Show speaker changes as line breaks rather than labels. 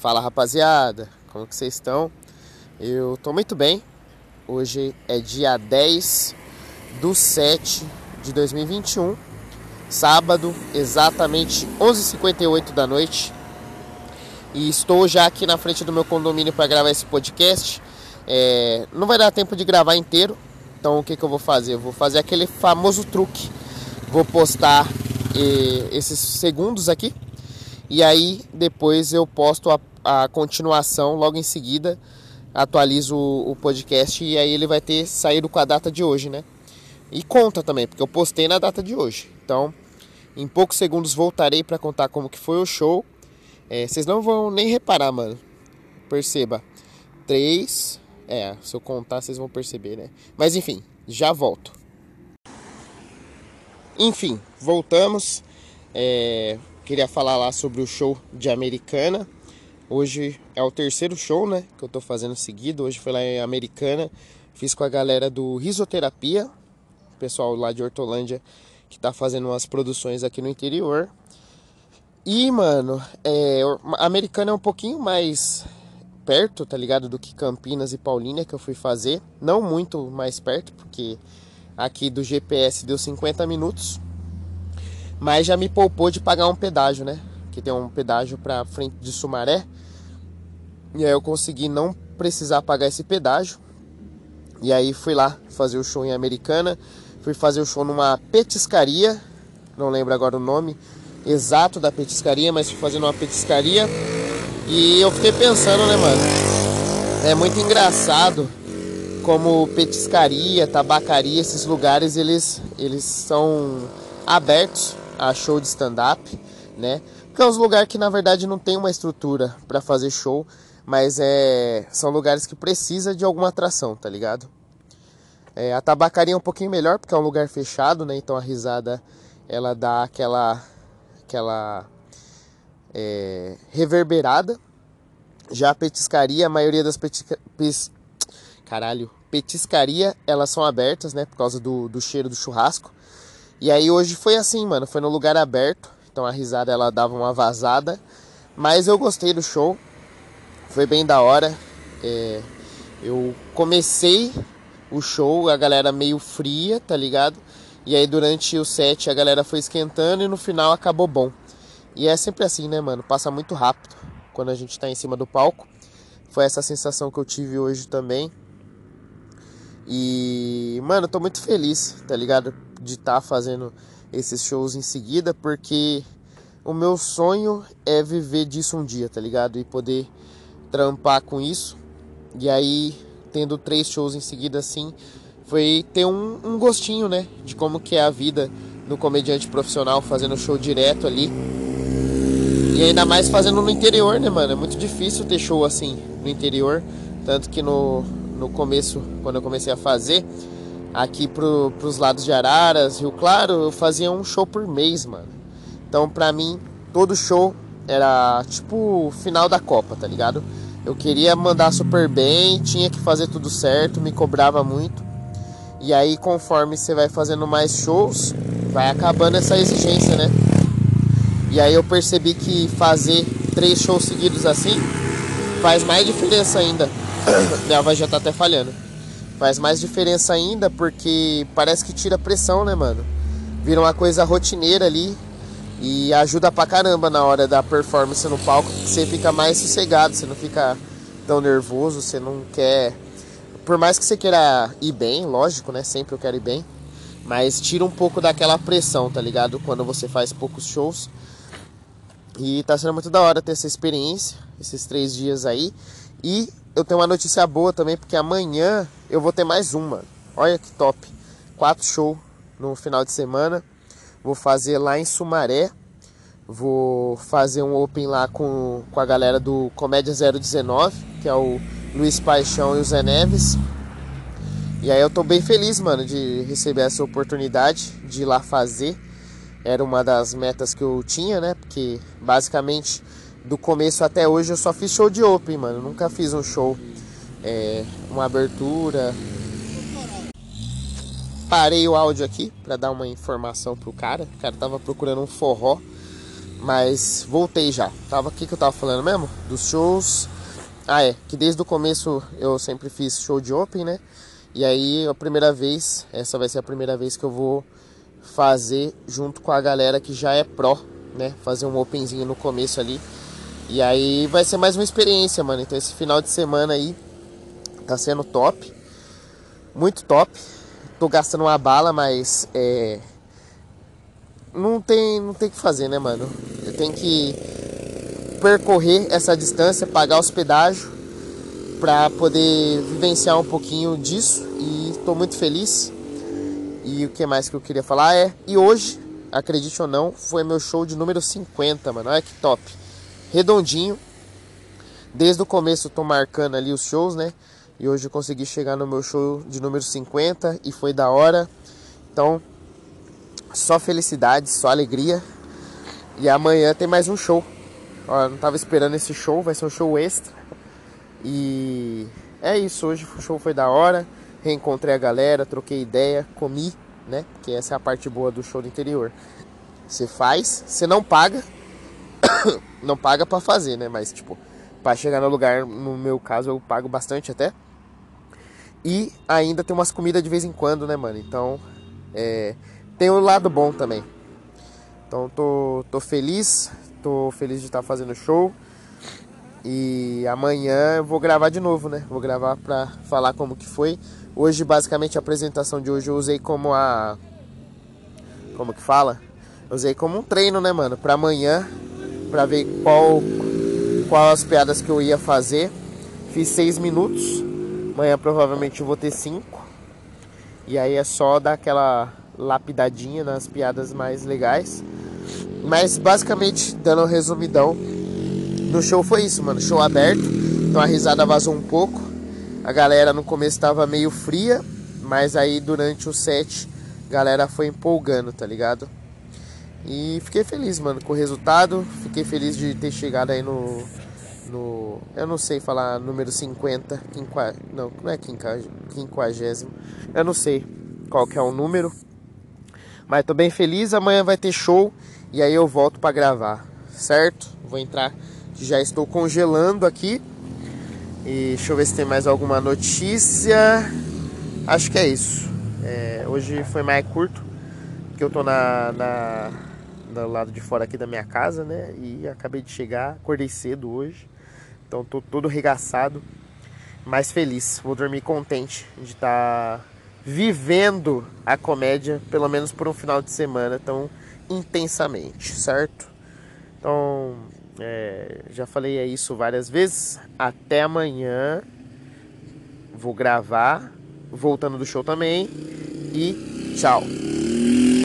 Fala rapaziada, como que vocês estão? Eu tô muito bem. Hoje é dia 10 do 7 de 2021, sábado, exatamente 11h58 da noite. E estou já aqui na frente do meu condomínio para gravar esse podcast. É, não vai dar tempo de gravar inteiro, então o que, que eu vou fazer? Eu vou fazer aquele famoso truque. Vou postar eh, esses segundos aqui e aí depois eu posto a, a continuação logo em seguida, atualizo o, o, podcast e aí ele vai ter saído com a data de hoje, né? E conta também, porque eu postei na data de hoje. Então, em poucos segundos voltarei para contar como que foi o show. É, vocês não vão nem reparar, mano. Perceba. Três. É, se eu contar, vocês vão perceber, né? Mas enfim, já volto. Enfim, voltamos. É, Queria falar lá sobre o show de Americana. Hoje é o terceiro show, né, que eu tô fazendo seguido. Hoje foi lá em Americana. Fiz com a galera do Risoterapia, pessoal lá de Hortolândia que tá fazendo umas produções aqui no interior. E, mano, é, Americana é um pouquinho mais perto, tá ligado? Do que Campinas e Paulínia que eu fui fazer. Não muito mais perto, porque aqui do GPS deu 50 minutos. Mas já me poupou de pagar um pedágio, né? Que tem um pedágio para frente de Sumaré. E aí eu consegui não precisar pagar esse pedágio. E aí fui lá fazer o show em Americana. Fui fazer o show numa petiscaria. Não lembro agora o nome exato da petiscaria, mas fui fazer numa petiscaria. E eu fiquei pensando, né, mano? É muito engraçado como petiscaria, tabacaria, esses lugares eles, eles são abertos a show de stand-up, né? Que é uns lugares que na verdade não tem uma estrutura para fazer show, mas é são lugares que precisa de alguma atração, tá ligado? É, a tabacaria é um pouquinho melhor porque é um lugar fechado, né? Então a risada ela dá aquela aquela é, reverberada. Já a petiscaria, a maioria das petisca... Caralho, petiscaria, elas são abertas, né? Por causa do, do cheiro do churrasco. E aí hoje foi assim, mano, foi no lugar aberto, então a risada ela dava uma vazada, mas eu gostei do show, foi bem da hora. É, eu comecei o show, a galera meio fria, tá ligado? E aí durante o set a galera foi esquentando e no final acabou bom. E é sempre assim, né, mano? Passa muito rápido quando a gente tá em cima do palco. Foi essa sensação que eu tive hoje também. E, mano, tô muito feliz, tá ligado? De estar tá fazendo esses shows em seguida, porque o meu sonho é viver disso um dia, tá ligado? E poder trampar com isso. E aí, tendo três shows em seguida assim, foi ter um, um gostinho, né? De como que é a vida no comediante profissional, fazendo show direto ali. E ainda mais fazendo no interior, né, mano? É muito difícil ter show assim no interior. Tanto que no, no começo, quando eu comecei a fazer, aqui pro, pros lados de Araras, Rio Claro, eu fazia um show por mês, mano. Então, pra mim, todo show era tipo final da Copa, tá ligado? Eu queria mandar super bem, tinha que fazer tudo certo, me cobrava muito. E aí, conforme você vai fazendo mais shows, vai acabando essa exigência, né? E aí eu percebi que fazer três shows seguidos assim faz mais diferença ainda Minha voz já tá até falhando. Faz mais diferença ainda porque parece que tira pressão, né, mano? Vira uma coisa rotineira ali e ajuda pra caramba na hora da performance no palco, você fica mais sossegado, você não fica tão nervoso, você não quer. Por mais que você queira ir bem, lógico, né? Sempre eu quero ir bem. Mas tira um pouco daquela pressão, tá ligado? Quando você faz poucos shows. E tá sendo muito da hora ter essa experiência, esses três dias aí. E eu tenho uma notícia boa também, porque amanhã eu vou ter mais uma. Olha que top. Quatro shows no final de semana. Vou fazer lá em Sumaré. Vou fazer um open lá com, com a galera do Comédia 019, que é o Luiz Paixão e o Zé Neves. E aí eu tô bem feliz, mano, de receber essa oportunidade de ir lá fazer. Era uma das metas que eu tinha, né? Porque basicamente do começo até hoje eu só fiz show de open, mano. Nunca fiz um show, é, uma abertura. Parei o áudio aqui para dar uma informação pro cara. O cara tava procurando um forró Mas voltei já. Tava aqui que eu tava falando mesmo? Dos shows. Ah, é. Que desde o começo eu sempre fiz show de open, né? E aí a primeira vez, essa vai ser a primeira vez que eu vou fazer junto com a galera que já é pró, né? Fazer um openzinho no começo ali. E aí vai ser mais uma experiência, mano. Então esse final de semana aí tá sendo top. Muito top. Tô gastando uma bala, mas é não tem, não tem que fazer, né, mano? Eu tenho que percorrer essa distância, pagar hospedagem para poder vivenciar um pouquinho disso e estou muito feliz. E o que mais que eu queria falar é, e hoje, acredite ou não, foi meu show de número 50, mano. Olha que top. Redondinho. Desde o começo eu tô marcando ali os shows, né? E hoje eu consegui chegar no meu show de número 50 e foi da hora. Então, só felicidade, só alegria. E amanhã tem mais um show. Ó, não tava esperando esse show, vai ser um show extra. E é isso, hoje o show foi da hora. Reencontrei a galera, troquei ideia, comi, né? Que essa é a parte boa do show do interior. Você faz, você não paga. não paga para fazer, né? Mas tipo, para chegar no lugar, no meu caso, eu pago bastante até. E ainda tem umas comidas de vez em quando, né, mano? Então, é, tem um lado bom também. Então tô, tô feliz, tô feliz de estar fazendo show. E amanhã eu vou gravar de novo, né? Vou gravar pra falar como que foi. Hoje, basicamente, a apresentação de hoje eu usei como a. Como que fala? Eu usei como um treino, né, mano? Pra amanhã, pra ver qual, qual as piadas que eu ia fazer. Fiz seis minutos. Amanhã provavelmente eu vou ter cinco. E aí é só dar aquela lapidadinha nas piadas mais legais. Mas basicamente, dando um resumidão, no show foi isso, mano. Show aberto, então a risada vazou um pouco. A galera no começo estava meio fria, mas aí durante o set, a galera foi empolgando, tá ligado? E fiquei feliz, mano, com o resultado. Fiquei feliz de ter chegado aí no. No eu não sei falar número 50. Quinqua, não, não é quinquagésimo. Eu não sei qual que é o número. Mas tô bem feliz, amanhã vai ter show e aí eu volto para gravar, certo? Vou entrar, já estou congelando aqui. E deixa eu ver se tem mais alguma notícia. Acho que é isso. É, hoje foi mais curto, porque eu tô na, na, do lado de fora aqui da minha casa, né? E acabei de chegar, acordei cedo hoje. Então tô todo regaçado, mas feliz. Vou dormir contente de estar tá vivendo a comédia, pelo menos por um final de semana, tão intensamente, certo? Então, é, já falei isso várias vezes. Até amanhã. Vou gravar, voltando do show também. E tchau.